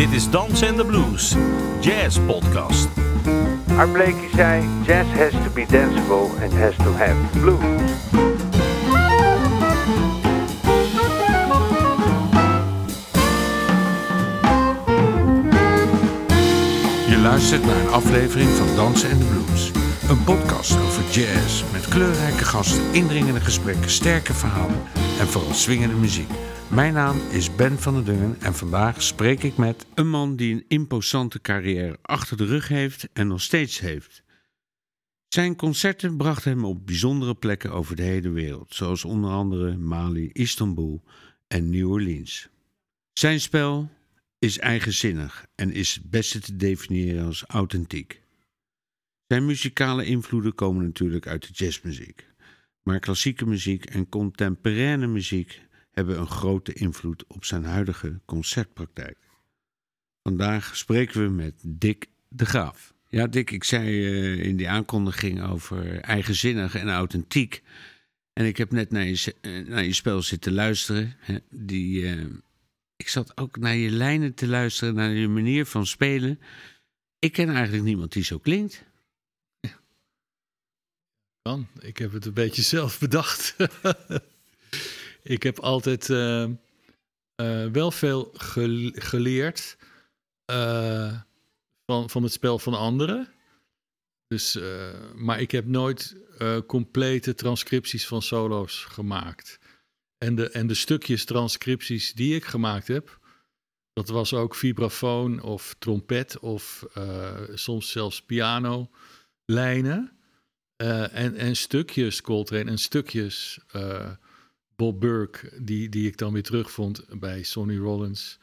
Dit is Dans and the Blues, Jazz Podcast. Art Blakey zei: Jazz has to be danceable and has to have blues. Je luistert naar een aflevering van Dansen en de Blues. Een podcast over jazz met kleurrijke gasten, indringende gesprekken, sterke verhalen en vooral swingende muziek. Mijn naam is Ben van der Dungen en vandaag spreek ik met een man die een imposante carrière achter de rug heeft en nog steeds heeft. Zijn concerten brachten hem op bijzondere plekken over de hele wereld, zoals onder andere Mali, Istanbul en New Orleans. Zijn spel is eigenzinnig en is het beste te definiëren als authentiek. Zijn muzikale invloeden komen natuurlijk uit de jazzmuziek, maar klassieke muziek en contemporaine muziek hebben een grote invloed op zijn huidige concertpraktijk. Vandaag spreken we met Dick de Graaf. Ja, Dick, ik zei uh, in die aankondiging over eigenzinnig en authentiek. En ik heb net naar je, uh, naar je spel zitten luisteren. Hè, die, uh, ik zat ook naar je lijnen te luisteren, naar je manier van spelen. Ik ken eigenlijk niemand die zo klinkt. Kan. Ik heb het een beetje zelf bedacht. ik heb altijd uh, uh, wel veel ge geleerd uh, van, van het spel van anderen. Dus, maar ik heb nooit complete transcripties van solo's gemaakt. En de, en de stukjes transcripties die ik gemaakt heb, dat was ook vibrafoon of trompet of soms zelfs piano lijnen. en, en stukjes Coltrane en stukjes Bob Burke, die, die ik dan weer terugvond bij Sonny Rollins.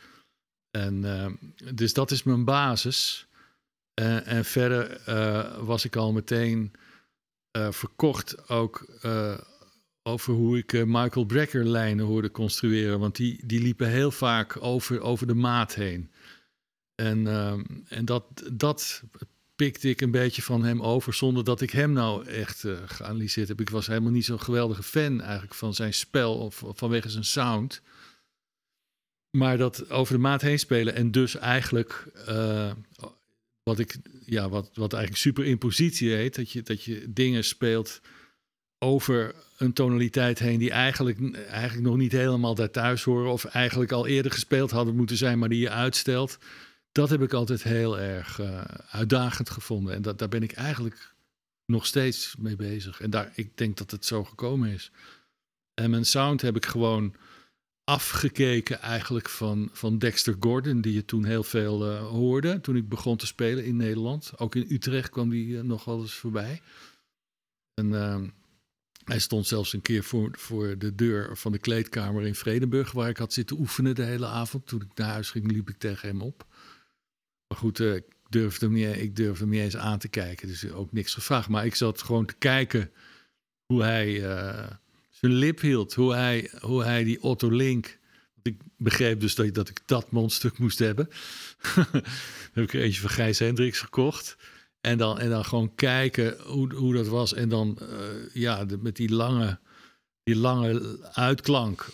En uh, dus dat is mijn basis. Uh, en verder uh, was ik al meteen verkocht ook over hoe ik Michael Brecker lijnen hoorde construeren. Want die, die liepen heel vaak over, over de maat heen. En, ehm, en dat, dat pikte ik een beetje van hem over, zonder dat ik hem nou echt uh, geanalyseerd heb. Ik was helemaal niet zo'n geweldige fan eigenlijk van zijn spel of, vanwege zijn sound. Maar dat over de maat heen spelen en dus eigenlijk uh, wat ik ja, wat, wat eigenlijk superimpositie heet, dat je, dat je dingen speelt over een tonaliteit heen die eigenlijk, eigenlijk nog niet helemaal daar thuis horen of eigenlijk al eerder gespeeld hadden moeten zijn, maar die je uitstelt dat heb ik altijd heel erg uh, uitdagend gevonden. En dat, daar ben ik eigenlijk nog steeds mee bezig. En daar, ik denk dat het zo gekomen is. En mijn sound heb ik gewoon afgekeken eigenlijk van, van Dexter Gordon, die je toen heel veel uh, hoorde toen ik begon te spelen in Nederland. Ook in Utrecht kwam die uh, nog wel eens voorbij. En uh, hij stond zelfs een keer voor, voor de deur van de kleedkamer in Vredenburg, waar ik had zitten oefenen de hele avond. Toen ik naar huis ging, liep ik tegen hem op. Maar goed, uh, ik, durfde hem niet, ik durfde hem niet eens aan te kijken. Dus ook niks gevraagd. Maar ik zat gewoon te kijken hoe hij uh, zijn lip hield. Hoe hij, hoe hij die Otto Link... Ik begreep dus dat, ik dat mondstuk moest hebben. heb ik er eentje van Gijs Hendricks gekocht. En dan, en dan gewoon kijken hoe, hoe dat was. En dan uh, ja, met die lange die lange uitklank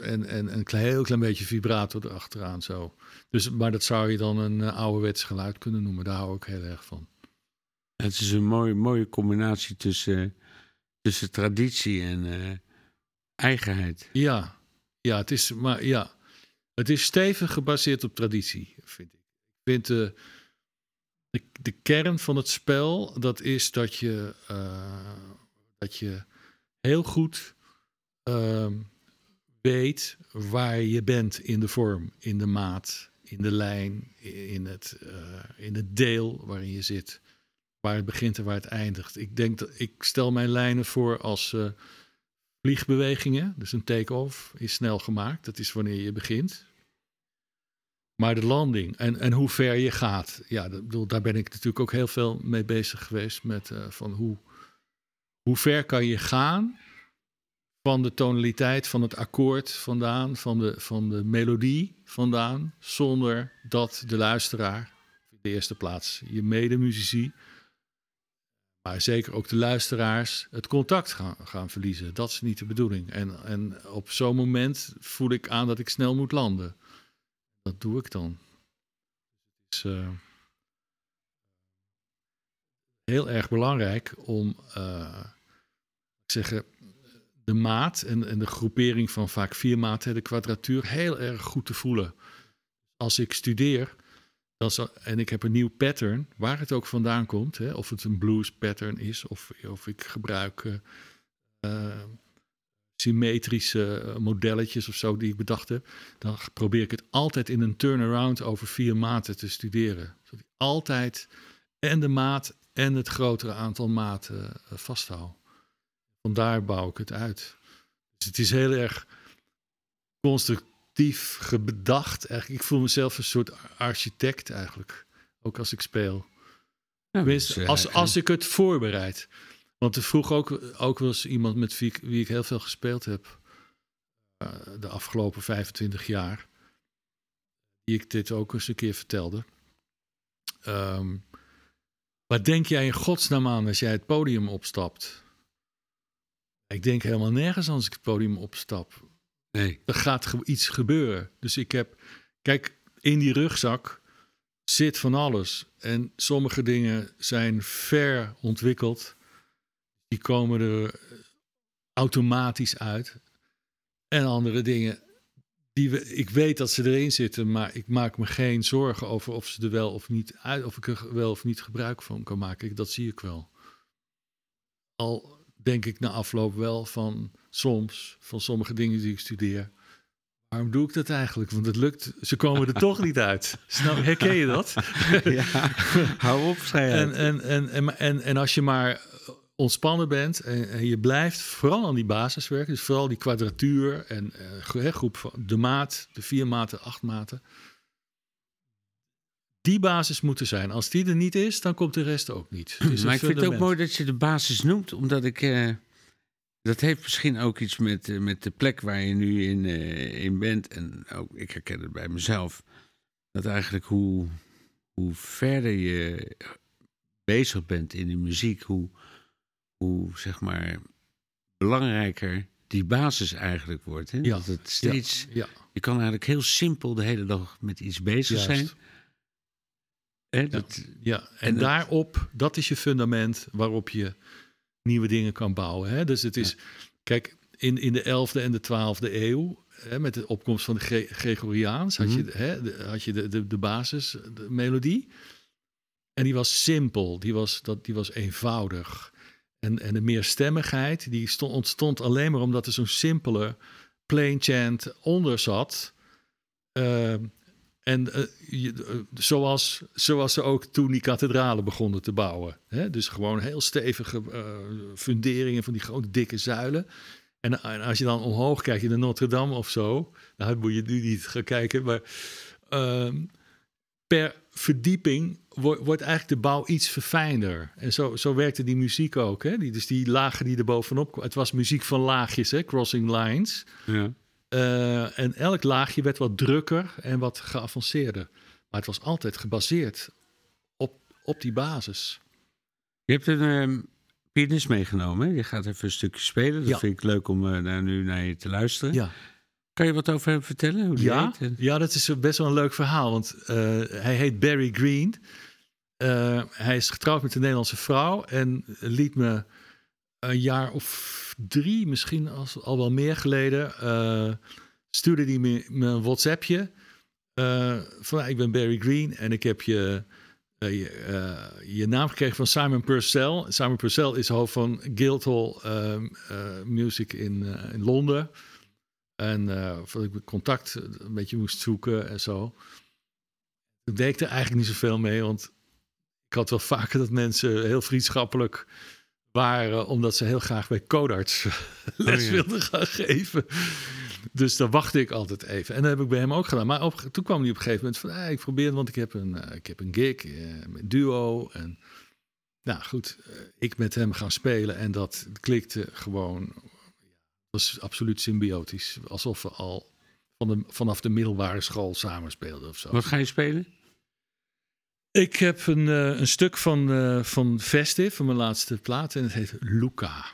en, en een heel klein beetje vibrato erachteraan zo. Dus, maar dat zou je dan een uh, ouderwets geluid kunnen noemen. Daar hou ik heel erg van. Het is een mooie, mooie combinatie tussen, tussen traditie en uh, eigenheid. Ja, ja, het is, maar ja, het is stevig gebaseerd op traditie, vind ik. Ik vind uh, de, de kern van het spel, dat is dat je, dat je heel goed uh, weet waar je bent in de vorm, in de maat, in de lijn, in het, uh, in het deel waarin je zit. Waar het begint en waar het eindigt. Ik denk dat ik stel mijn lijnen voor als uh, vliegbewegingen. Dus een take-off is snel gemaakt. Dat is wanneer je begint. Maar de landing en, en hoe ver je gaat. Ja, dat, bedoel, daar ben ik natuurlijk ook heel veel mee bezig geweest. Met uh, van hoe, hoe ver kan je gaan van de tonaliteit van het akkoord vandaan, van de, van de melodie vandaan, zonder dat de luisteraar, in de eerste plaats je medemuzici, maar zeker ook de luisteraars, het contact gaan, gaan verliezen. Dat is niet de bedoeling. En, en op zo'n moment voel ik aan dat ik snel moet landen. Dat doe ik dan. is eh, heel erg belangrijk om eh, zeggen, de maat en, en de groepering van vaak vier maten, de kwadratuur, heel erg goed te voelen. Als ik studeer en ik heb een nieuw pattern, waar het ook vandaan komt, hè, of het een blues pattern is, of, of ik gebruik eh, eh, symmetrische eh, modelletjes of zo die ik bedacht heb, dan probeer ik het altijd in een turnaround over vier maten te studeren. Zodat ik altijd en de maat en het grotere aantal maten eh, vasthoud. Vandaar bouw ik het uit. Dus het is heel erg constructief gebedacht. Eigenlijk, ik voel mezelf een soort architect eigenlijk. Ook als ik speel. Nou, Tenminste, dus, eh, als, als ik het voorbereid. Want er vroeg ook, ook wel eens iemand met wie ik, wie ik heel veel gespeeld heb. eh, de afgelopen 25 jaar. Die ik dit ook eens een keer vertelde. Ehm, wat denk jij in godsnaam aan als jij het podium opstapt? Ik denk helemaal nergens als ik het podium opstap. Nee. Er gaat ge- iets gebeuren. Dus ik heb, kijk, in die rugzak zit van alles. En sommige dingen zijn ver ontwikkeld. Die komen er automatisch uit. En andere dingen, die we, ik weet dat ze erin zitten, maar ik maak me geen zorgen over of ze er wel of niet uit, of ik er wel of niet gebruik van kan maken. Dat zie ik wel. Al denk ik na afloop wel van soms, van sommige dingen die ik studeer. Waarom doe ik dat eigenlijk? Want het lukt, ze komen er toch niet uit. Snap, herken je dat? ja, hou op, en, en, en, en, en als je maar ontspannen bent en, en je blijft vooral aan die basiswerk, dus vooral die kwadratuur en eh, groep van de maat, de vier maten, acht maten. Die basis moet er zijn. Als die er niet is, dan komt de rest ook niet. Maar ik vind het ook mooi dat je de basis noemt, omdat ik. eh, dat heeft misschien ook iets met, eh, met de plek waar je nu in, in bent. En ook, ik herken het bij mezelf. Dat eigenlijk hoe, hoe verder je bezig bent in de muziek, hoe, hoe zeg maar belangrijker die basis eigenlijk wordt. Hè? Ja, Dat het steeds. Ja, Je kan eigenlijk heel simpel de hele dag met iets bezig juist. zijn. Hè? Dat, Ja, en, daarop, dat is je fundament waarop je nieuwe dingen kan bouwen. Hè? Dus het is, kijk, in, in de 11e en de 12e eeuw, hè, met de opkomst van de Gre- Gregoriaans, had je, Mhm. hè, de, had je de, de, de basis, de melodie. En die was simpel, die was, dat, die was eenvoudig. En, en de meerstemmigheid, die stond, ontstond alleen maar omdat er zo'n simpele plain chant onder zat. Ehm, en eh, eh, zoals, zoals ze ook toen die kathedralen begonnen te bouwen. Hè? Dus gewoon heel stevige eh, funderingen van die grote dikke zuilen. En, en als je dan omhoog kijkt in de Notre Dame of zo, daar moet je nu niet gaan kijken, maar ehm, per verdieping wordt, wordt eigenlijk de bouw iets verfijnder. En zo, zo werkte die muziek ook. Hè? Die, dus die lagen die er bovenop kwamen. Het was muziek van laagjes, hè? crossing lines. ja. Eh, en elk laagje werd wat drukker en wat geavanceerder. Maar het was altijd gebaseerd op, op die basis. Je hebt een ehm, pianist meegenomen. hè? Je gaat even een stukje spelen. Dat Ja. vind ik leuk om eh, daar nu naar je te luisteren. Ja, Kan je wat over hem vertellen? Hoe die ja, heet? Ja dat is best wel een leuk verhaal. Want eh, hij heet Barry Green. Eh, hij is getrouwd met een Nederlandse vrouw en liet me een jaar of drie, misschien als, al wel meer geleden, eh, stuurde hij me, me een WhatsAppje. van "Ah, ik ben Barry Green en ik heb je, je, je naam gekregen van Simon Purcell. Simon Purcell is hoofd van Guildhall ehm, eh, Music in, in Londen. En eh dat ik contact een beetje moest zoeken en zo. Toen deed ik er eigenlijk niet zoveel mee, want ik had wel vaker dat mensen heel vriendschappelijk waren, omdat ze heel graag bij Codarts les ja. wilden gaan geven. Dus dan wachtte ik altijd even. En dat heb ik bij hem ook gedaan. Maar op, toen kwam hij op een gegeven moment van, ah, ik probeer het, want ik heb een, eh, ik heb een gig, eh, met duo. En nou goed, eh, ik met hem gaan spelen en dat klikte gewoon. Dat was absoluut symbiotisch. Alsof we al van de, vanaf de middelbare school samen speelden of zo. Wat ga je spelen? Ik heb een, eh, een stuk van, eh van Festive, van mijn laatste plaat, en het heet Luca.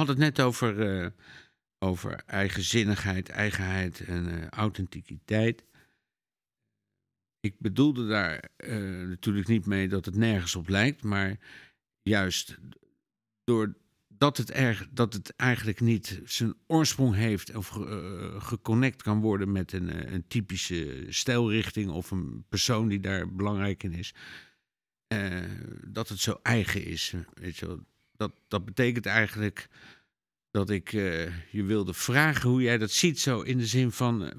Hadden het net over, eh, over eigenzinnigheid, eigenheid en eh, authenticiteit. Ik bedoelde daar eh, natuurlijk niet mee dat het nergens op lijkt, maar juist doordat het, erg, dat het eigenlijk niet zijn oorsprong heeft of geconnect kan worden met een, een typische stijlrichting of een persoon die daar belangrijk in is, dat het zo eigen is. Weet je wel dat, dat betekent eigenlijk dat ik uh, je wilde vragen hoe jij dat ziet. Zo in de zin van. Uh,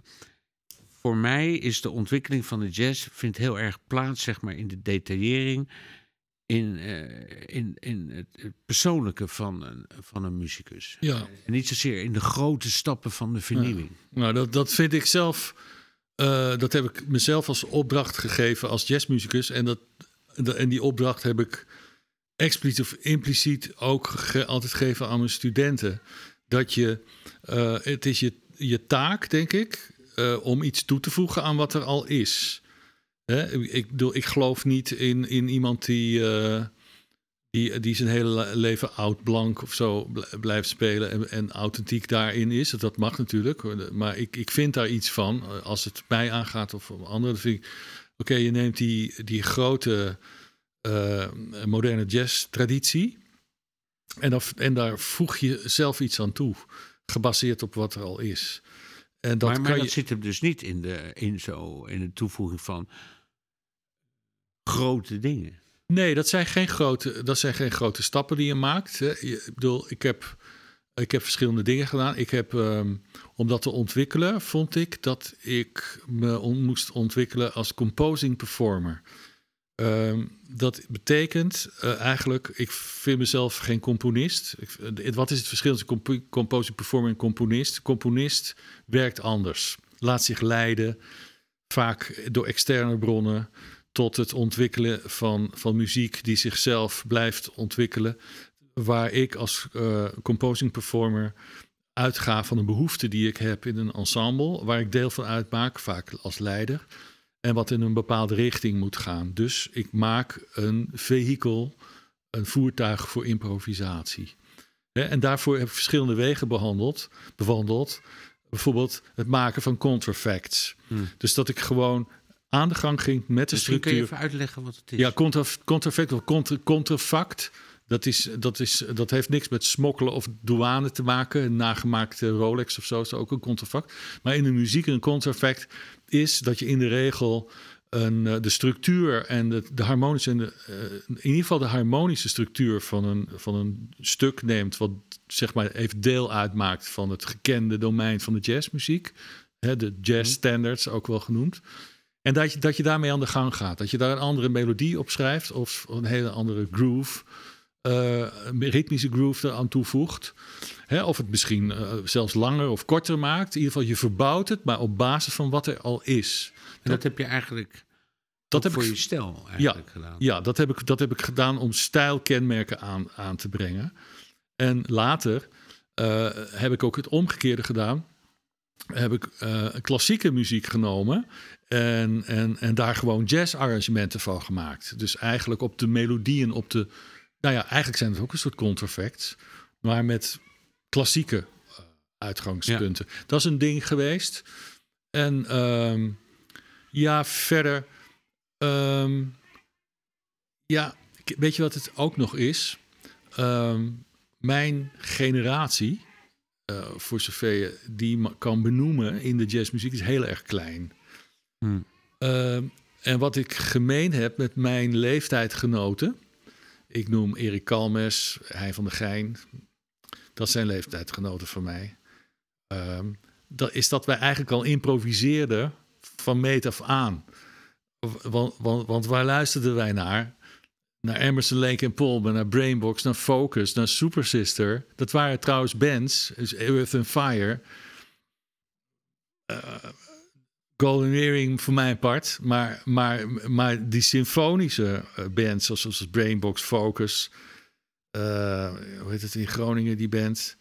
voor mij is de ontwikkeling van de jazz vindt heel erg plaats, zeg maar, in de detaillering. In, uh, in, in het persoonlijke van een, van een muzikus. Ja. En niet zozeer in de grote stappen van de vernieuwing. Ja. Nou, dat, dat vind ik zelf. dat heb ik mezelf als opdracht gegeven als jazzmuzikus. En, dat, en die opdracht heb ik expliciet of impliciet ook altijd geven aan mijn studenten. Dat je, uh, het is je, je taak, denk ik, uh, om iets toe te voegen aan wat er al is. Hè? Ik, bedoel, ik geloof niet in, in iemand die, uh, die, die zijn hele leven oud blank of zo blijft spelen en, en authentiek daarin is. Dat mag natuurlijk, maar ik, ik vind daar iets van. Als het mij aangaat of anderen, vind ik... Oké, je neemt die, die grote uh, moderne jazz-traditie. En, en daar voeg je zelf iets aan toe, gebaseerd op wat er al is. En dat maar dat je. zit hem dus niet in de, in zo, in de toevoeging van grote dingen. Nee, dat zijn geen grote, dat zijn geen grote stappen die je maakt. Je, ik bedoel, ik heb, ik heb verschillende dingen gedaan. Ik heb, ehm, om dat te ontwikkelen, vond ik dat ik me on- moest ontwikkelen als composing performer. Ehm, dat betekent eh, eigenlijk, ik vind mezelf geen componist. Eh, wat is het verschil tussen compo- composing performer en componist? Componist werkt anders, laat zich leiden, vaak door externe bronnen tot het ontwikkelen van, van muziek die zichzelf blijft ontwikkelen. Waar ik als eh, composing performer uitga van een behoefte die ik heb in een ensemble, waar ik deel van uitmaak, vaak als leider, en wat in een bepaalde richting moet gaan. Dus ik maak een vehikel, een voertuig voor improvisatie. En daarvoor heb ik verschillende wegen behandeld, bewandeld. Bijvoorbeeld het maken van contrafacts. Hmm. Dus dat ik gewoon aan de gang ging met de Misschien kun je structuur. even uitleggen wat het is. Ja, contra- contrafact of contra, contrafact. Dat, is, dat, is, dat heeft niks met smokkelen of douane te maken. Een nagemaakte Rolex of zo is ook een contrafact. Maar in de muziek een contrafact is dat je in de regel een, eh, de structuur en de, de harmonische, en de, eh, in ieder geval de harmonische structuur van een, van een stuk neemt, wat zeg maar even deel uitmaakt van het gekende domein van de jazzmuziek. Hè, de jazz standards ook wel genoemd. En dat je, dat je daarmee aan de gang gaat. Dat je daar een andere melodie op schrijft of een hele andere groove, een ritmische groove eraan toevoegt. Hè, of het misschien eh, zelfs langer of korter maakt. In ieder geval, je verbouwt het, maar op basis van wat er al is. En dat heb je eigenlijk Dat heb voor ik- je stijl eigenlijk gedaan. Ja, dat heb ik, dat heb ik gedaan om stijlkenmerken aan, aan te brengen. En later eh, heb ik ook het omgekeerde gedaan. Heb ik klassieke muziek genomen en, en, en daar gewoon jazzarrangementen van gemaakt. Dus eigenlijk op de melodieën, op de. Nou ja, eigenlijk zijn het ook een soort contrafacts, maar met klassieke eh, uitgangspunten. Dat is een ding geweest. En ehm, ja, verder. ehm, ja, weet je wat het ook nog is? Ehm, mijn generatie, eh, voor zover je die kan benoemen in de jazzmuziek, is heel erg klein. Hmm. En wat ik gemeen heb met mijn leeftijdgenoten, ik noem Erik Kalmes, hij van de Gein, dat zijn leeftijdgenoten van mij. Ehm, dat is dat wij eigenlijk al improviseerden van meet af aan. Want, want, want waar luisterden wij naar? Naar Emerson, Lake en Palmer, naar Brainbox, naar Focus, naar Super Sister. Dat waren trouwens bands, dus Earth and Fire. Eh, Golden voor mijn part. Maar, maar, maar die symfonische eh, bands, zoals, Brainbox, Focus. eh, hoe heet het in Groningen, die band?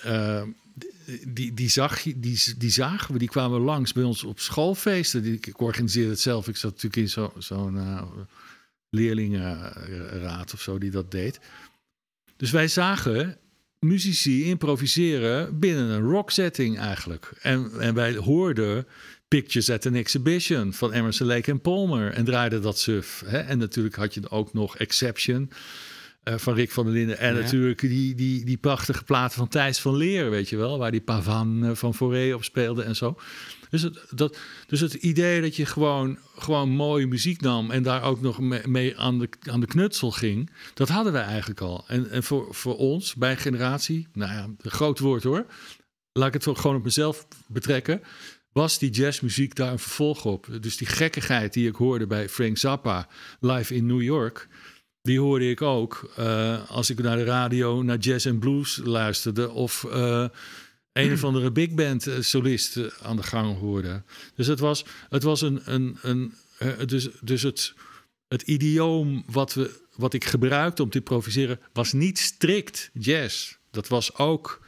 Eh, die, die, zag die, die zagen we, die kwamen langs bij ons op schoolfeesten. Die, ik organiseerde het zelf. Ik zat natuurlijk in zo- zo'n eh, leerlingenraad of zo die dat deed. Dus wij zagen muzici improviseren binnen een rocksetting eigenlijk. En, en wij hoorden Pictures at an Exhibition van Emerson, Lake en Palmer en draaiden dat suf. Hè? En natuurlijk had je ook nog Exception eh, van Rick van der Linden. En Ja. natuurlijk die, die, die prachtige platen van Thijs van Leer, weet je wel. Waar die Pavan eh, van Foré op speelde en zo. Dus het, dat, dus het idee dat je gewoon, gewoon mooie muziek nam... en daar ook nog mee, mee aan, de, aan de knutsel ging... dat hadden wij eigenlijk al. En, en voor, voor ons, bij generatie... nou ja, een groot woord hoor. Laat ik het gewoon op mezelf betrekken... was die jazzmuziek daar een vervolg op. Dus die gekkigheid die ik hoorde bij Frank Zappa... live in New York... Die hoorde ik ook eh, als ik naar de radio naar jazz en blues luisterde. Of eh, een of andere big band eh, solist aan de gang hoorde. Dus het was, het was een. een, een dus dus het, het idioom wat, we, wat ik gebruikte om te improviseren was niet strikt jazz. Dat was ook.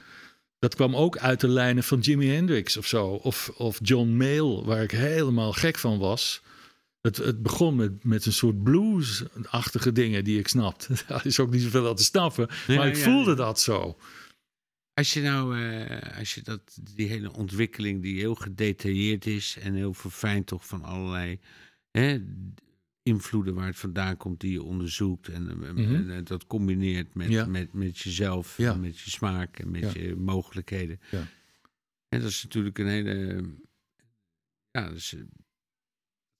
Dat kwam ook uit de lijnen van Jimi Hendrix of zo. Of, of John Mayall, waar ik helemaal gek van was. Het, het begon met, met een soort blues-achtige dingen die ik snapte. Daar is ook niet zoveel aan te snappen. Ja, maar ik ja, voelde ja. dat zo. Als je nou, eh, als je dat, die hele ontwikkeling die heel gedetailleerd is en heel verfijnd toch van allerlei hè, invloeden waar het vandaan komt die je onderzoekt en, eh, Mhm. en, eh, dat combineert met, Ja. met, met jezelf, Ja. en met je smaak en met Ja. je mogelijkheden. Ja. En dat is natuurlijk een hele. Ja, dat is,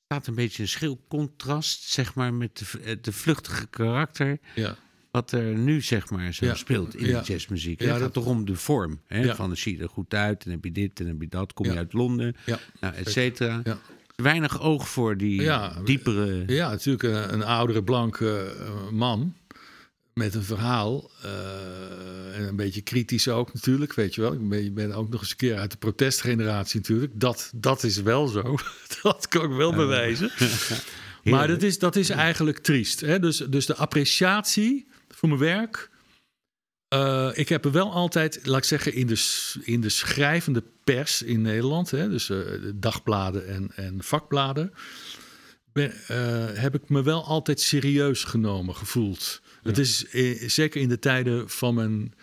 staat een beetje een schil contrast, zeg maar, met de, v- de vluchtige karakter. Ja. Wat er nu, zeg maar, zo speelt in de jazzmuziek. Ja, het gaat toch om de vorm. Hè? Van, dan zie je er goed uit, en heb je dit, en heb je dat. Kom je uit Londen, nou, et cetera. Ja. Weinig oog voor die Ja, diepere... Ja, natuurlijk een, een oudere blanke eh, man met een verhaal. eh, en een beetje kritisch ook natuurlijk, weet je wel. Ik ben, ook nog eens een keer uit de protestgeneratie natuurlijk. Dat, dat is wel zo. dat kan ik wel bewijzen. maar dat is, dat is eigenlijk triest. Hè? Dus, dus de appreciatie voor mijn werk... eh, ik heb er wel altijd, laat ik zeggen, in de, in de schrijvende pers in Nederland, hè, dus eh, de dagbladen en, en vakbladen, ben, eh, heb ik me wel altijd serieus genomen gevoeld. Het is eh, zeker in de tijden van mijn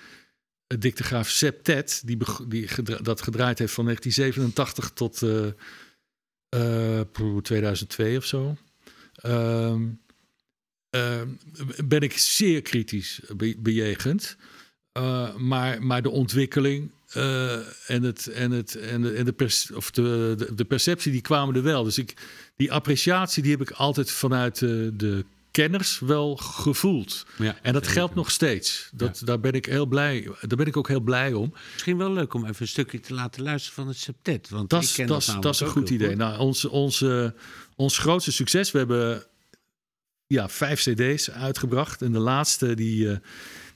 dictograaf Septet, die, die gedra- dat gedraaid heeft van 1987 tot eh, eh, poeh, 2002 of zo. Ehm, ehm, ben ik zeer kritisch be- bejegend. Eh, maar, maar de ontwikkeling eh, en, het, en, het, en, de, en de, pers- of de, de, de perceptie die kwamen er wel. Dus ik, die appreciatie die heb ik altijd vanuit de, de kenners wel gevoeld. Ja, En dat geldt nog steeds. Dat, Daar ben ik heel blij. Daar ben ik ook heel blij om. Misschien wel leuk om even een stukje te laten luisteren van het septet. Want Dat is, een goed idee. Nou, ons, onze, ons grootste succes, we hebben ja, vijf cd's uitgebracht. En de laatste die, eh,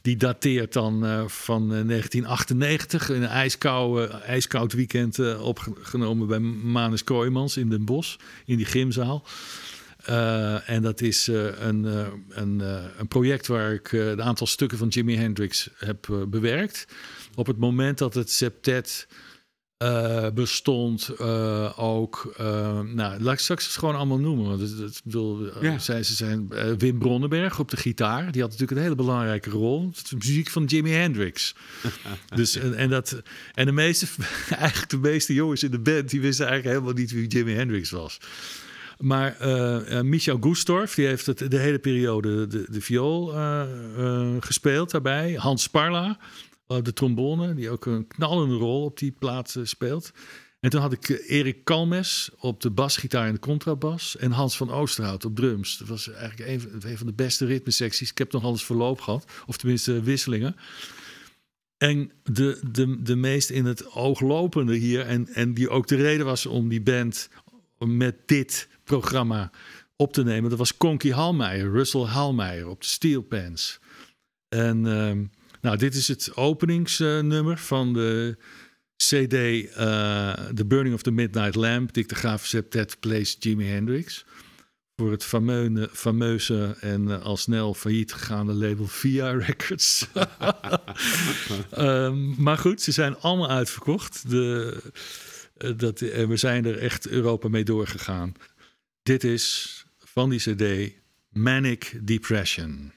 die dateert dan eh, van eh, 1998. In een ijskoude, ijskoud weekend eh, opgenomen bij Manus Kooijmans in Den Bosch. In die gymzaal. Eh, en dat is eh, een, eh, een, eh, een project waar ik eh, een aantal stukken van Jimi Hendrix heb eh, bewerkt. Op het moment dat het septet eh, bestond, eh, ook. eh, nou, laat ik straks het gewoon allemaal noemen. Want het, bedoel, Ja. zij, ze zijn Wim Bronnenberg op de gitaar. Die had natuurlijk een hele belangrijke rol. Het is de muziek van Jimi Hendrix. dus, en, en, dat, en de meeste, eigenlijk de meeste jongens in de band, die wisten eigenlijk helemaal niet wie Jimi Hendrix was. Maar Michel Gustorf, die heeft het, de hele periode de, de viool gespeeld daarbij. Hans Sparla, eh, de trombone, die ook een knallende rol op die plaat eh, speelt. En toen had ik eh, Erik Kalmes op de basgitaar en de contrabas. En Hans van Oosterhout op drums. Dat was eigenlijk een, van- de beste ritmesecties. Ik heb nog alles verloop gehad. Of tenminste wisselingen. En de, de, de meest in het oog lopende hier... En, en die ook de reden was om die band met dit programma op te nemen... dat was Conky Halmeijer, Russell Halmeijer op de Steel Pans. En ehm, nou, dit is het openingsnummer van de CD eh, The Burning of the Midnight Lamp, dictograaf Septet Plays Jimi Hendrix. Voor het fameuze, fameuze en eh, al snel failliet gegaane label Via Records. Ehm, maar goed, ze zijn allemaal uitverkocht. De, eh, dat, en we zijn er echt Europa mee doorgegaan. Dit is van die CD Manic Depression.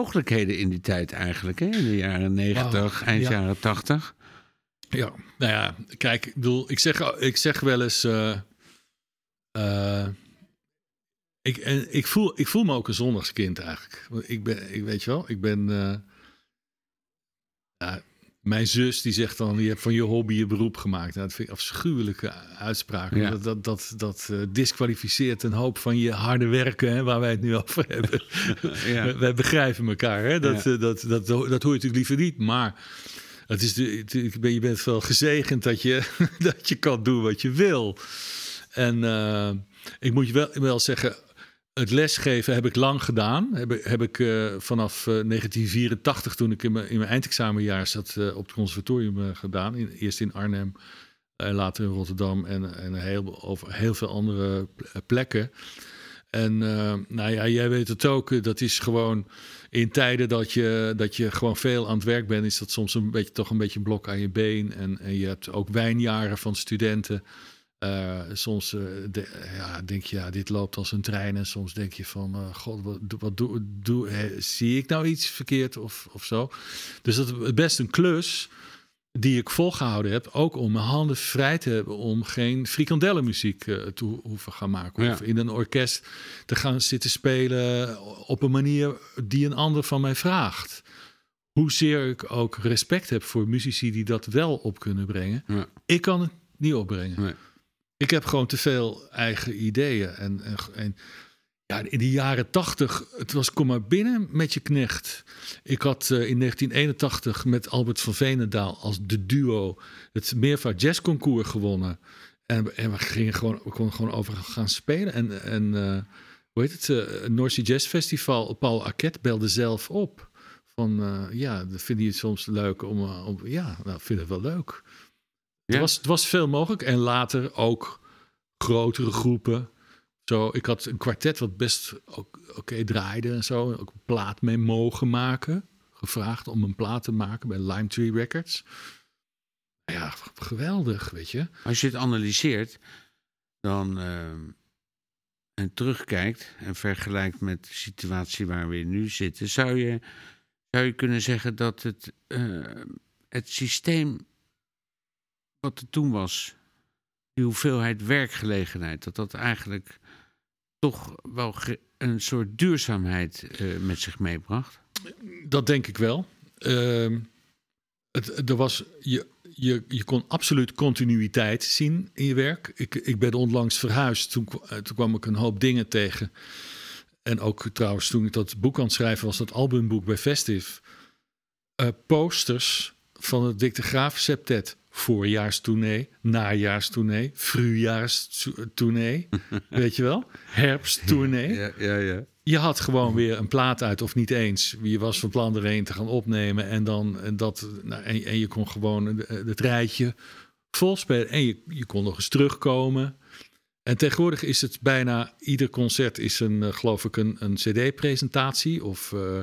Mogelijkheden in die tijd eigenlijk, hè? in de jaren 90, Oh, eind ja. jaren 80. Ja, nou ja, kijk, ik bedoel, ik zeg, ik zeg wel eens. eh, eh, ik, en ik, voel, ik voel me ook een zondagskind eigenlijk. Want Ik ben, ik weet je wel, ik ben. eh, ja, mijn zus die zegt dan: Je hebt van je hobby je beroep gemaakt. Nou, dat vind ik afschuwelijke uitspraak. Ja. Dat, dat, dat, dat eh, disqualificeert een hoop van je harde werken, hè, waar wij het nu over hebben. Ja. Wij- Wij begrijpen elkaar, hè? Dat, Ja. eh, dat, dat, dat, hoor je natuurlijk liever niet. Maar het is de, het- ik ben, je bent wel gezegend dat je, dat je kan doen wat je wil. En eh, ik moet je wel, wel zeggen, het lesgeven heb ik lang gedaan. Heb, heb ik eh, vanaf eh, 1984, toen ik in mijn, in mijn eindexamenjaar zat, eh, op het conservatorium eh, gedaan. In, eerst in Arnhem, en later in Rotterdam en, en heel, over heel veel andere ple- plekken. En eh, nou ja, jij weet het ook, eh, dat is gewoon in tijden dat je, dat je gewoon veel aan het werk bent, is dat soms een beetje, toch een beetje een blok aan je been. En, en je hebt ook wijnjaren van studenten. Eh, soms eh, de- ja, denk je, ja, dit loopt als een trein. En soms denk je van, eh, god, wat, doe- wat doe, doe, hè, zie ik nou iets verkeerd of, of zo? Dus dat is best een klus die ik volgehouden heb. Ook om mijn handen vrij te hebben om geen frikandellenmuziek te ho- hoeven gaan maken. Ja. Of in een orkest te gaan zitten spelen op een manier die een ander van mij vraagt. Hoezeer ik ook respect heb voor muzici die dat wel op kunnen brengen. Ja. Ik kan het niet opbrengen. Nee. Ik heb gewoon te veel eigen ideeën. En, en, en ja, in de jaren tachtig, het was kom maar binnen met je knecht. Ik had eh, in 1981 met Albert van Veenendaal als de duo het Meervaart Jazz Concours gewonnen. En, en we gingen gewoon, we konden gewoon over gaan spelen. En, en eh, hoe heet het? eh North Sea Jazz Festival. Paul Arquette belde zelf op. Van ja, vind je het soms leuk om, om ja, nou, vind het wel leuk. Ja. Het, was, het was veel mogelijk. En later ook grotere groepen. Zo, ik had een kwartet wat best ook- oké draaide en zo. Ook een plaat mee mogen maken. Gevraagd om een plaat te maken bij Lime Tree Records. Ja, geweldig, weet je. Als je het analyseert, dan ehm, en terugkijkt en vergelijkt met de situatie waar we nu zitten, zou je, zou je kunnen zeggen dat het, eh, het systeem wat er toen was, die hoeveelheid werkgelegenheid, dat dat eigenlijk toch wel een soort duurzaamheid eh, met zich meebracht? Dat denk ik wel. Ehm, het, er was, je, je, je kon absoluut continuïteit zien in je werk. Ik, ik ben onlangs verhuisd. Toen, eh, toen kwam ik een hoop dingen tegen. En ook trouwens, toen ik dat boek aan het schrijven was, dat albumboek bij Festive. eh, posters van het Dick de Graaf septet. Voorjaarstournee, najaarstournee, frujaarstournee, weet je wel, herfsttournee. Ja, ja, ja. Je had gewoon weer een plaat uit, of niet eens. Je was van plan er een te gaan opnemen en dan en dat, nou, en, en je kon gewoon het, het rijtje vol spelen en je, je kon nog eens terugkomen. En tegenwoordig is het bijna ieder concert is een, eh, geloof ik, een, een CD-presentatie of. eh,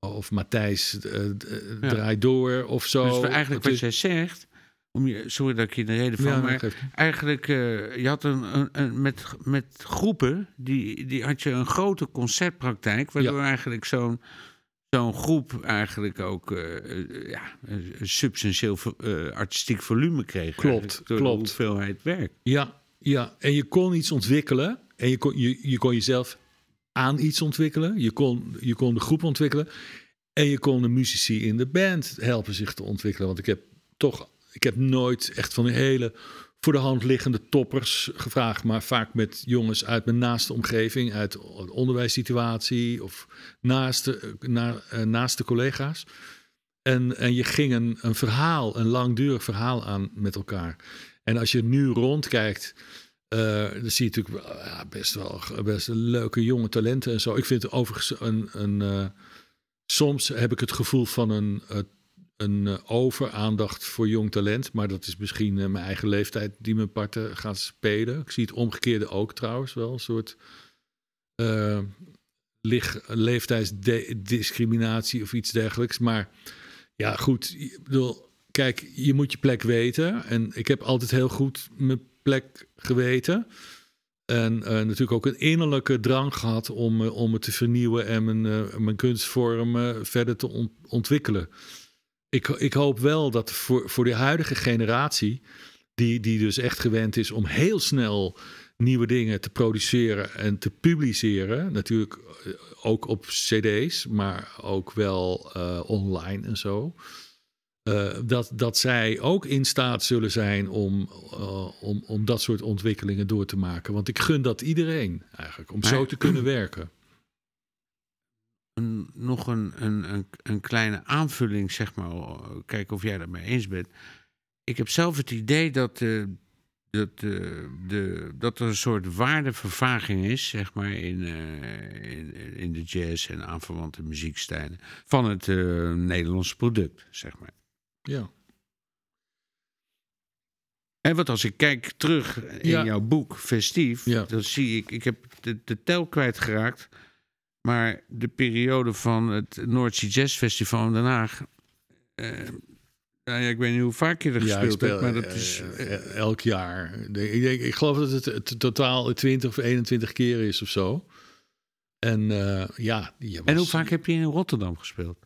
of Matthijs eh, eh, Ja. draait door of zo. Dus eigenlijk wat jij zegt, om je, sorry dat ik je de reden van, Ja, maar eigenlijk, eh, je had een, een, een- met, met groepen, die, die had je een grote concertpraktijk, waardoor eigenlijk zo'n zo'n groep eigenlijk ook eh, ja, een substantieel eh, artistiek volume kreeg. Klopt, door klopt. de hoeveelheid werk. Ja, ja, en je kon iets ontwikkelen. En je kon, je, je kon jezelf aan iets ontwikkelen. Je kon, je kon de groep ontwikkelen. En je kon de muzici in de band helpen zich te ontwikkelen. Want ik heb toch, ik heb nooit echt van die hele voor de hand liggende toppers gevraagd. Maar vaak met jongens uit mijn naaste omgeving, uit de onderwijssituatie of naast de, na, eh, naast de collega's. En, en je ging een, een verhaal, een langdurig verhaal aan met elkaar. En als je nu rondkijkt, eh, dan zie je natuurlijk best wel best leuke jonge talenten en zo. Ik vind overigens een. een eh, soms heb ik het gevoel van een, eh, een eh, overaandacht voor jong talent. Maar dat is misschien eh, mijn eigen leeftijd die mijn parten gaat spelen. Ik zie het omgekeerde ook trouwens wel. Een soort eh, leeftijdsdiscriminatie of iets dergelijks. Maar ja, goed. Ik bedoel, kijk, je moet je plek weten. En ik heb altijd heel goed mijn plek geweten. En natuurlijk ook een innerlijke drang gehad om, om het te vernieuwen en mijn, mijn kunstvormen verder te on- ontwikkelen. Ik, ik hoop wel dat voor, voor de huidige generatie, die, die dus echt gewend is om heel snel nieuwe dingen te produceren en te publiceren, natuurlijk eh, ook op CD's, maar ook wel eh, online en zo. Eh, dat, dat zij ook in staat zullen zijn om, om, om dat soort ontwikkelingen door te maken. Want ik gun dat iedereen eigenlijk, om Maar- zo te kunnen werken. Nog een, een, een, een kleine aanvulling, zeg maar. Kijken of jij het mee eens bent. Ik heb zelf het idee dat, eh, dat, eh, de, dat er een soort waardevervaging is, zeg maar, in, eh, in, in de jazz en aanverwante muziekstijlen. van het Nederlandse product, zeg maar. Ja. En wat als ik kijk terug in Ja. jouw boek, Festief, Ja. dan zie ik, ik heb de, de tel kwijtgeraakt, maar de periode van het Noordzee Jazz Festival in Den Haag, eh, nou ja, ik weet niet hoe vaak je er Ja, gespeeld hebt, maar dat eh, is... eh, elk jaar. Ik, denk, ik geloof dat het, het totaal 20 of 21 keer is of zo. En ja, en hoe vaak heb je in Rotterdam gespeeld?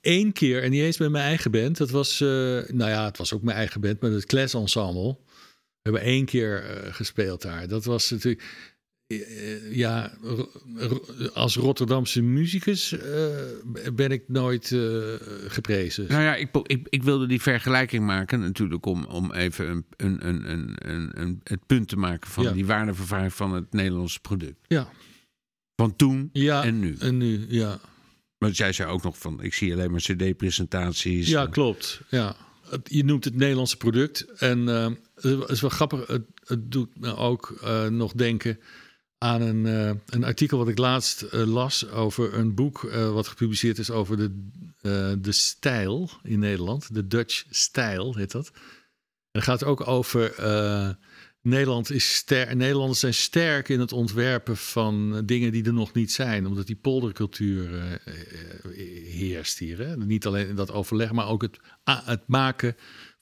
Eén keer, en niet eens met mijn eigen band. Dat was, nou ja, het was ook mijn eigen band, maar het Class Ensemble. We hebben één keer gespeeld daar. Dat was natuurlijk, ja, ro- ro- als Rotterdamse muzikus eh, ben ik nooit eh, geprezen. Nou ja, ik, ik, ik wilde die vergelijking maken natuurlijk om, om even een, een, een, een, het punt te maken van Ja. die waardevervaging van het Nederlandse product. Ja, Van toen ja en nu. en nu, ja. Want jij zei ook nog van, ik zie alleen maar cd-presentaties. Ja, en- klopt. Ja. Je noemt het Nederlandse product. En eh, het is wel grappig. Het, het doet me ook eh, nog denken aan een, eh, een artikel wat ik laatst eh, las over een boek eh, wat gepubliceerd is over de, de stijl in Nederland. De Dutch stijl heet dat. En het gaat ook over Nederland is ster Nederlanders zijn sterk in het ontwerpen van dingen die er nog niet zijn, omdat die poldercultuur heerst hier. Hè? Niet alleen in dat overleg, maar ook het, ah, het maken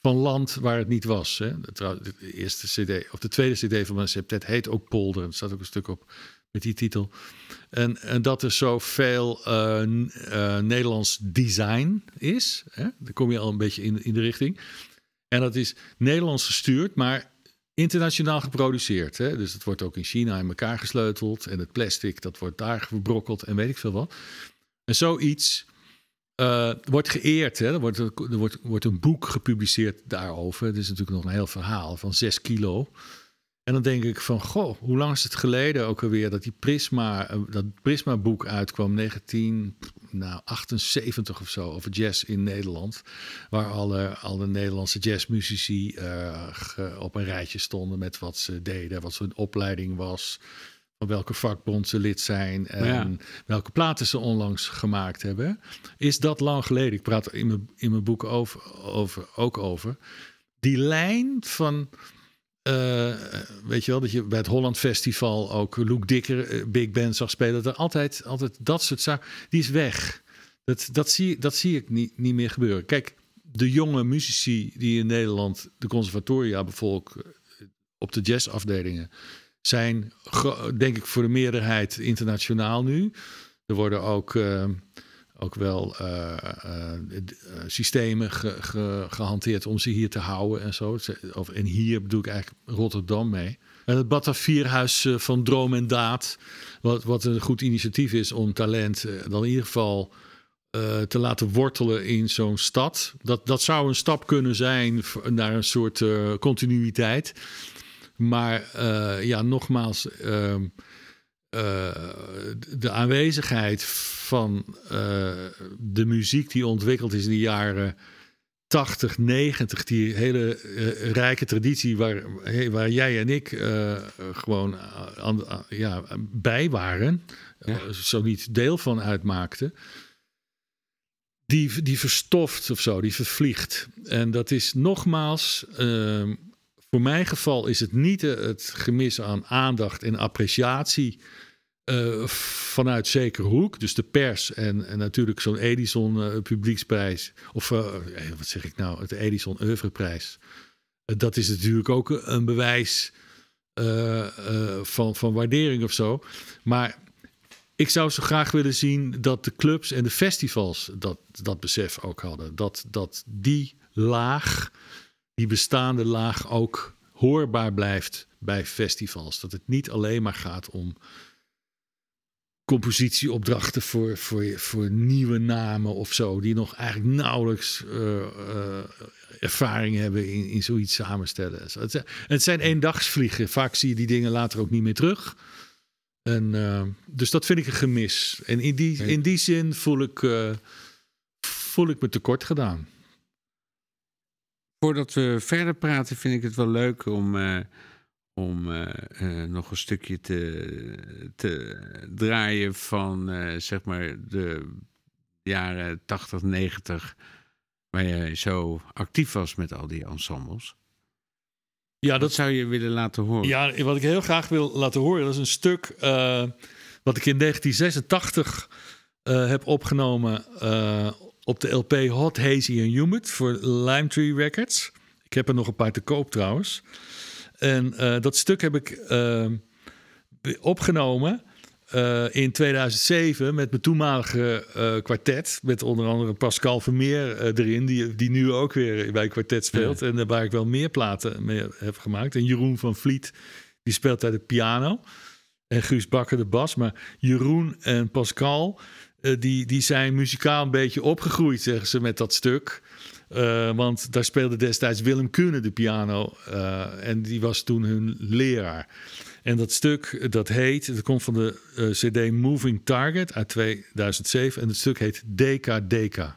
van land waar het niet was. Hè? De, eerste CD of de tweede CD van mijn septet heet ook Polder. Er staat ook een stuk op met die titel. En, en dat er zoveel eh n- eh, Nederlands design is. Hè? Kom je al een beetje in, in de richting. En dat is Nederlands gestuurd, maar internationaal geproduceerd. Hè? Dus het wordt ook in China in elkaar gesleuteld. En het plastic, dat wordt daar verbrokkeld en weet ik veel wat. En zoiets eh, wordt geëerd. Hè? Er, wordt, er wordt, wordt een boek gepubliceerd daarover. Het is natuurlijk nog een heel verhaal van zes kilo. En dan denk ik van, goh, hoe lang is het geleden ook alweer dat die Prisma, eh, dat Prisma-boek uitkwam, 1978 of zo, over jazz in Nederland. Waar alle, alle Nederlandse jazzmuzici uh, op een rijtje stonden met wat ze deden, wat hun opleiding was, van welke vakbond ze lid zijn en welke platen ze onlangs gemaakt hebben. Is dat lang geleden? Ik praat in mijn, in mijn boek over, over, ook over. Die lijn van uh, weet je wel, dat je bij het Holland Festival ook Luke Dikker uh, Big Band zag spelen. Dat er altijd, altijd dat soort zaken, die is weg. Dat, dat, zie, dat zie ik niet, niet meer gebeuren. Kijk, de jonge muzici die in Nederland de conservatoria bevolken op de jazzafdelingen zijn, denk ik, voor de meerderheid internationaal nu. Er worden ook uh, ook wel uh, uh, systemen ge, ge, gehanteerd om ze hier te houden en zo. Of, en hier bedoel ik eigenlijk Rotterdam mee. En het Batavierhuis van Droom en Daad, wat, wat een goed initiatief is om talent dan in ieder geval te laten wortelen in zo'n stad. Dat, dat zou een stap kunnen zijn naar een soort continuïteit. Maar ja, nogmaals ehm, uh, de aanwezigheid van uh, de muziek die ontwikkeld is in de jaren 80, 90, die hele rijke traditie waar, waar jij en ik gewoon aan, ja, bij waren, ja. zo niet deel van uitmaakten. Die, die verstoft of zo, die vervliegt. En dat is nogmaals, ehm, voor mijn geval is het niet het gemis aan aandacht en appreciatie uh, vanuit zeker hoek. Dus de pers en, en natuurlijk zo'n Edison uh, publieksprijs. Of wat zeg ik nou? Het Edison Oeuvreprijs. dat is natuurlijk ook een bewijs van, van waardering of zo. Maar ik zou zo graag willen zien dat de clubs en de festivals dat, dat besef ook hadden. Dat, dat die laag, die bestaande laag ook hoorbaar blijft bij festivals. Dat het niet alleen maar gaat om compositieopdrachten voor, voor, voor nieuwe namen of zo, die nog eigenlijk nauwelijks uh, uh, ervaring hebben in, in zoiets samenstellen. Het, het zijn eendagsvliegen. Vaak zie je die dingen later ook niet meer terug. En, uh, dus dat vind ik een gemis. En in die, in die zin voel ik, voel ik me tekort gedaan. Voordat we verder praten, vind ik het wel leuk om om uh, uh, nog een stukje te, te draaien van zeg maar de jaren 80, 90, waar jij zo actief was met al die ensembles. Ja, dat zou je willen laten horen. Ja, wat ik heel graag wil laten horen, dat is een stuk wat ik in 1986 heb opgenomen op de LP Hot, Hazy and Humid voor Lime Tree Records. Ik heb er nog een paar te koop trouwens. En uh, dat stuk heb ik uh, opgenomen uh, in 2007 met mijn toenmalige kwartet. Met onder andere Pascal Vermeer erin, die, die nu ook weer bij kwartet speelt. Ja. En waar ik wel meer platen mee heb gemaakt. En Jeroen van Vliet, die speelt uit de piano. En Guus Bakker de bas. Maar Jeroen en Pascal, die, die zijn muzikaal een beetje opgegroeid, zeggen ze, met dat stuk. Uh, want daar speelde destijds Willem Kuhne de piano. Uh, en die was toen hun leraar. En dat stuk, dat heet, dat komt van de CD Moving Target uit 2007. En het stuk heet DKDK.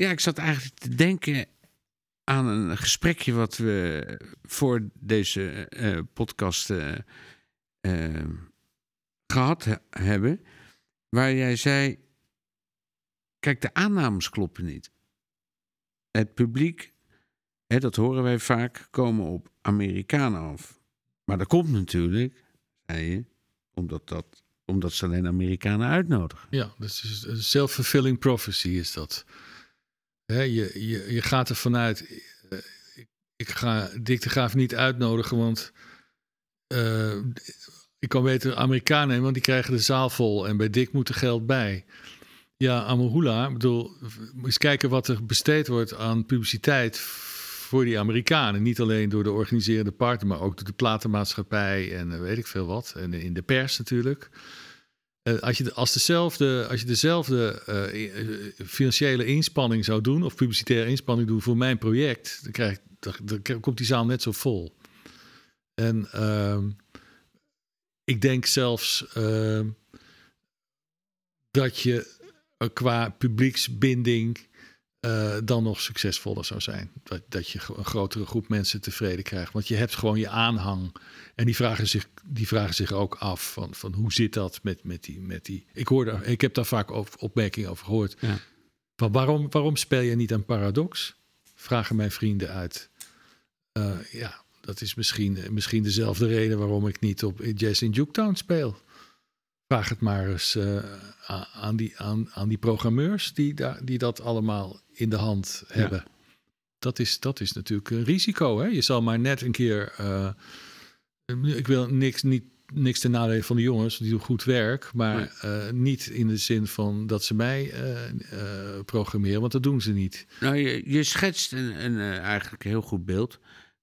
Ja, ik zat eigenlijk te denken aan een gesprekje wat we voor deze eh, podcast eh, eh, gehad he- hebben. Waar jij zei: Kijk, de aannames kloppen niet. Het publiek, hè, dat horen wij vaak, komen op Amerikanen af. Maar dat komt natuurlijk, zei je, omdat, dat, omdat ze alleen Amerikanen uitnodigen. Ja, dat is een self-fulfilling prophecy is dat. Je, je, gaat er vanuit, eh, ik, ga Dick de Graaf niet uitnodigen, want eh, ik kan beter Amerikanen want die krijgen de zaal vol en bij Dick moet er geld bij. Ja, Amahula, ik bedoel, eens kijken wat er besteed wordt aan publiciteit voor die Amerikanen. Niet alleen door de organiserende partner, maar ook door de platenmaatschappij en eh, weet ik veel wat. En in de pers natuurlijk. Eh, als, je, als, dezelfde, als je dezelfde eh, eh, financiële inspanning zou doen, of publicitaire inspanning doen voor mijn project, dan, krijg, dan, komt die zaal net zo vol. En ehm, ik denk zelfs ehm, dat je qua publieksbinding eh, dan nog succesvoller zou zijn. Dat, dat je een grotere groep mensen tevreden krijgt. Want je hebt gewoon je aanhang. En die vragen zich, die vragen zich ook af van, van hoe zit dat met, met, die, met die... Ik, hoorde, ik heb daar vaak over, opmerkingen over gehoord. Ja. Van waarom, waarom speel je niet aan Paradox? Vragen mijn vrienden uit. Eh, ja, dat is misschien, misschien dezelfde reden waarom ik niet op Jazz in Juketown speel. Vraag het maar eens eh, aan, die, aan, aan die programmeurs die, daar, die dat allemaal in de hand hebben. Dat, is, dat is natuurlijk een risico. Hè? Je zal maar net een keer. eh, ik wil niks, niet, niks ten nadele van de jongens, die doen goed werk. Maar eh, niet in de zin van dat ze mij eh, programmeren, want dat doen ze niet. Nou, je, je schetst een, een eigenlijk heel goed beeld.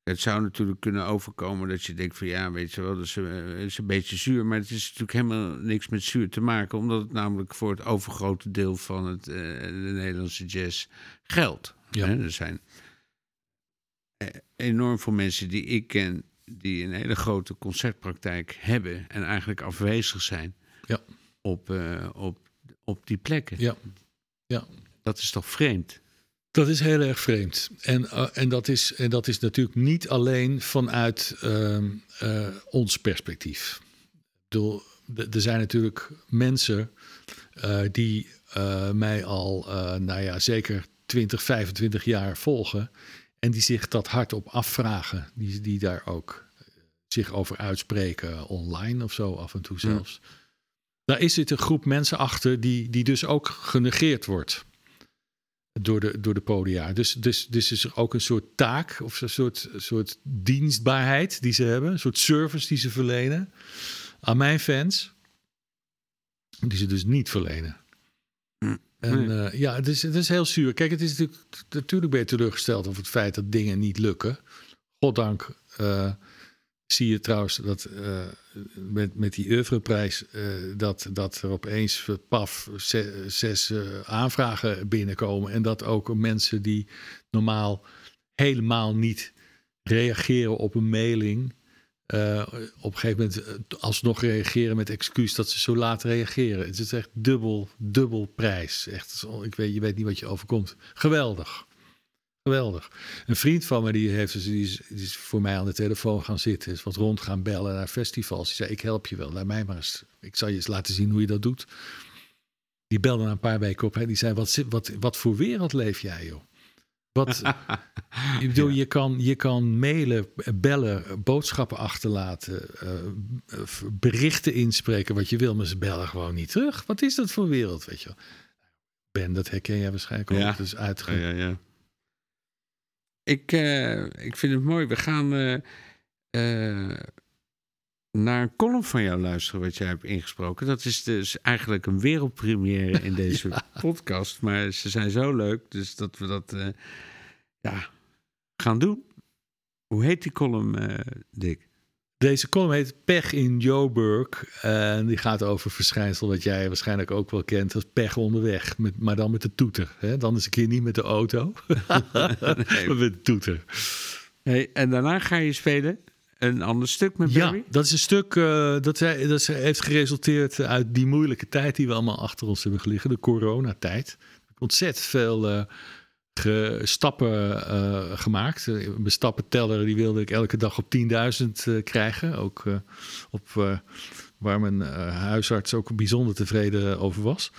Het zou natuurlijk kunnen overkomen dat je denkt van ja, weet je wel, dat is, eh, is een beetje zuur. Maar het is natuurlijk helemaal niks met zuur te maken. Omdat het namelijk voor het overgrote deel van het, eh, de Nederlandse jazz geldt. Ja. Hè, Er zijn eh, enorm veel mensen die ik ken... die een hele grote concertpraktijk hebben... en eigenlijk afwezig zijn Ja. op, op, op die plekken. Ja, ja. Dat is toch vreemd? Dat is heel erg vreemd. En, eh, en, dat, is, en dat is natuurlijk niet alleen vanuit ehm, eh, ons perspectief. Bedoel, er zijn natuurlijk mensen eh, die mij al, nou ja, zeker 20, 25 jaar volgen. En die zich dat hardop afvragen. Die, die daar ook zich over uitspreken online of zo af en toe zelfs. Daar is zit een groep mensen achter die, die dus ook genegeerd wordt door de, door de podia. Dus, dus, dus is er ook een soort taak of een soort, soort dienstbaarheid die ze hebben, een soort service die ze verlenen aan mijn fans, die ze dus niet verlenen. Hm. En eh, ja, het is, het is heel zuur. Kijk, het is natuurlijk, natuurlijk ben je teleurgesteld over het feit dat dingen niet lukken. Goddank eh, zie je trouwens dat eh, met, met die oeuvreprijs... eh, dat, dat er opeens paf ze- zes eh, aanvragen binnenkomen. En dat ook mensen die normaal helemaal niet reageren op een mailing... op een gegeven moment alsnog reageren met excuus dat ze zo laat reageren. Het is echt dubbel, dubbel prijs. Echt, ik weet, je weet niet wat je overkomt. Geweldig. Geweldig. Een vriend van me die, heeft, dus- die, is, die is voor mij aan de telefoon gaan zitten. Is wat rond gaan bellen naar festivals. Die zei, ik help je wel. Laat mij maar eens. Ik zal je eens laten zien hoe je dat doet. Die belde na een paar weken op. Hè. Die zei, wat, wat, wat voor wereld leef jij joh? Wat, ik bedoel, je, kan, je kan mailen, bellen, boodschappen achterlaten, eh, eh, berichten inspreken, wat je wil, maar ze bellen gewoon niet terug. Wat is dat voor wereld, weet je wel? Ben, dat herken jij waarschijnlijk ook. Ja. Dat is uitge... Ja, ja, ja. Ik, eh, ik vind het mooi. We gaan eh, eh, naar een column van jou luisteren, wat jij hebt ingesproken. Dat is dus eigenlijk een wereldpremière in deze podcast. Maar ze zijn zo leuk, dus dat we dat ja, gaan doen. Hoe heet die column, Dick? Deze column heet Pech in Joburg. En die gaat over verschijnsel dat jij waarschijnlijk ook wel kent als pech onderweg. Met, maar dan met de toeter. Hè? Dan is een keer niet met de auto, maar met de toeter. En daarna ga je spelen een ander stuk met Ja, Barry? dat is een stuk uh, dat, hij, dat heeft geresulteerd uit die moeilijke tijd die we allemaal achter ons hebben liggen, de coronatijd. Ontzettend veel uh, ge, stappen uh, gemaakt. Mijn stappenteller die wilde ik elke dag op 10.000 krijgen. Ook op waar mijn huisarts ook bijzonder tevreden over was.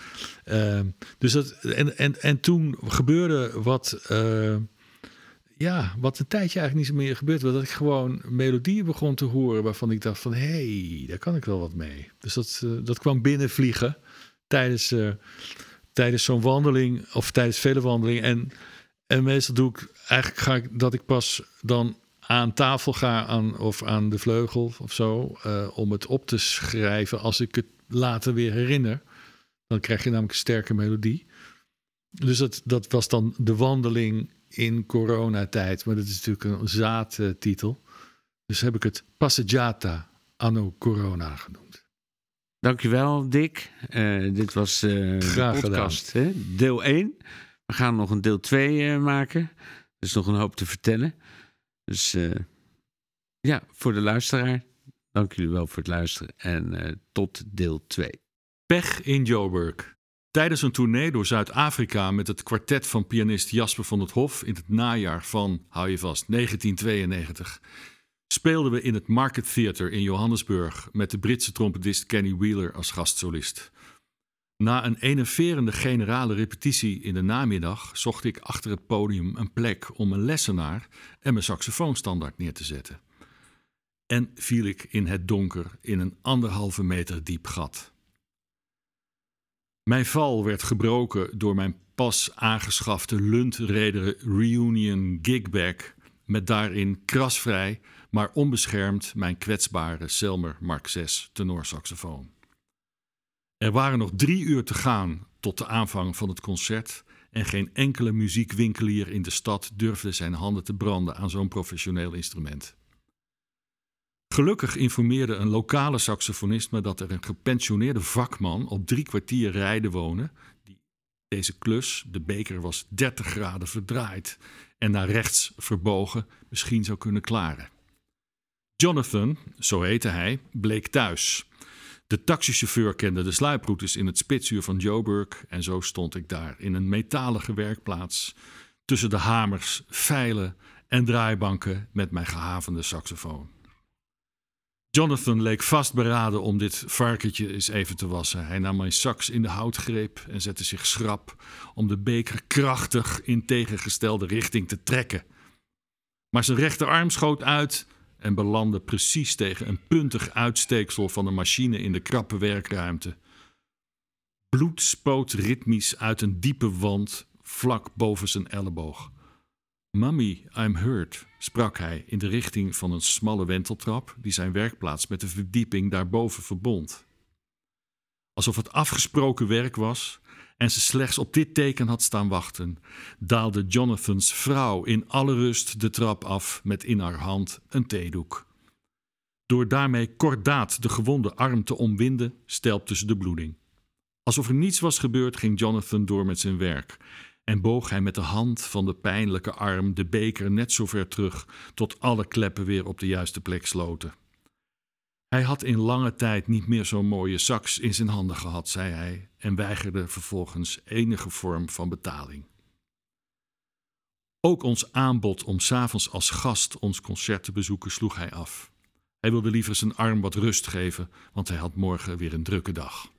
Ehm, dus dat, en, en, en toen gebeurde wat ja, wat een tijdje eigenlijk niet zo meer gebeurd was, dat ik gewoon melodieën begon te horen waarvan ik dacht van, hé, hey, daar kan ik wel wat mee. Dus dat, dat kwam binnenvliegen tijdens, tijdens zo'n wandeling of tijdens vele wandelingen. En, en meestal doe ik eigenlijk ga ik dat ik pas dan aan tafel ga aan, of aan de vleugel of zo, uh, om het op te schrijven als ik het later weer herinner. Dan krijg je namelijk een sterke melodie. Dus dat, dat was dan de wandeling in coronatijd. Maar dat is natuurlijk een zaadtitel. Dus heb ik het Passeggiata anno corona genoemd. Dankjewel, Dick. Uh, dit was uh, Graag de podcast, hè? deel 1. We gaan nog een deel 2 uh, maken. Er is nog een hoop te vertellen. Dus uh, ja, voor de luisteraar, dank jullie wel voor het luisteren. En uh, tot deel 2. Pech in Joburg. Tijdens een tournee door Zuid-Afrika met het kwartet van pianist Jasper van het Hof in het najaar van, hou je vast, 1992, speelden we in het Market Theatre in Johannesburg met de Britse trompetist Kenny Wheeler als gastsolist. Na een enerverende generale repetitie in de namiddag zocht ik achter het podium een plek om mijn lessenaar en mijn saxofoonstandaard neer te zetten. En viel ik in het donker in een anderhalve meter diep gat. Mijn val werd gebroken door mijn pas aangeschafte Lundreder Reunion Gigbag met daarin krasvrij, maar onbeschermd mijn kwetsbare Selmer Mark 6 tenorsaxofoon. Er waren nog drie uur te gaan tot de aanvang van het concert en geen enkele muziekwinkelier in de stad durfde zijn handen te branden aan zo'n professioneel instrument. Gelukkig informeerde een lokale saxofonist me dat er een gepensioneerde vakman op drie kwartier rijden woonde, die deze klus, de beker was 30 graden verdraaid en naar rechts verbogen, misschien zou kunnen klaren. Jonathan, zo heette hij, bleek thuis. De taxichauffeur kende de sluiproutes in het spitsuur van Joburg en zo stond ik daar in een metalige werkplaats tussen de hamers, veilen en draaibanken met mijn gehavende saxofoon. Jonathan leek vastberaden om dit varkentje eens even te wassen. Hij nam mijn sax in de houtgreep en zette zich schrap om de beker krachtig in tegengestelde richting te trekken. Maar zijn rechterarm schoot uit en belandde precies tegen een puntig uitsteeksel van de machine in de krappe werkruimte. Bloed spoot ritmisch uit een diepe wand vlak boven zijn elleboog. Mummy, I'm hurt, sprak hij in de richting van een smalle wenteltrap die zijn werkplaats met de verdieping daarboven verbond. Alsof het afgesproken werk was en ze slechts op dit teken had staan wachten, daalde Jonathans vrouw in alle rust de trap af met in haar hand een theedoek. Door daarmee kordaat de gewonde arm te omwinden, stelpte ze de bloeding. Alsof er niets was gebeurd, ging Jonathan door met zijn werk en boog hij met de hand van de pijnlijke arm de beker net zo ver terug tot alle kleppen weer op de juiste plek sloten. Hij had in lange tijd niet meer zo'n mooie sax in zijn handen gehad, zei hij, en weigerde vervolgens enige vorm van betaling. Ook ons aanbod om s'avonds als gast ons concert te bezoeken sloeg hij af. Hij wilde liever zijn arm wat rust geven, want hij had morgen weer een drukke dag.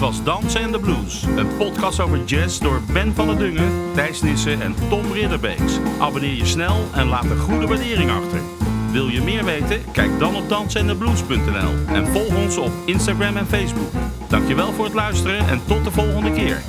Was Dansen en de Blues, een podcast over jazz door Ben van der Dungen, Thijs Nissen en Tom Ridderbeeks. Abonneer je snel en laat een goede waardering achter. Wil je meer weten? Kijk dan op dansenendeblues.nl en volg ons op Instagram en Facebook. Dankjewel voor het luisteren en tot de volgende keer.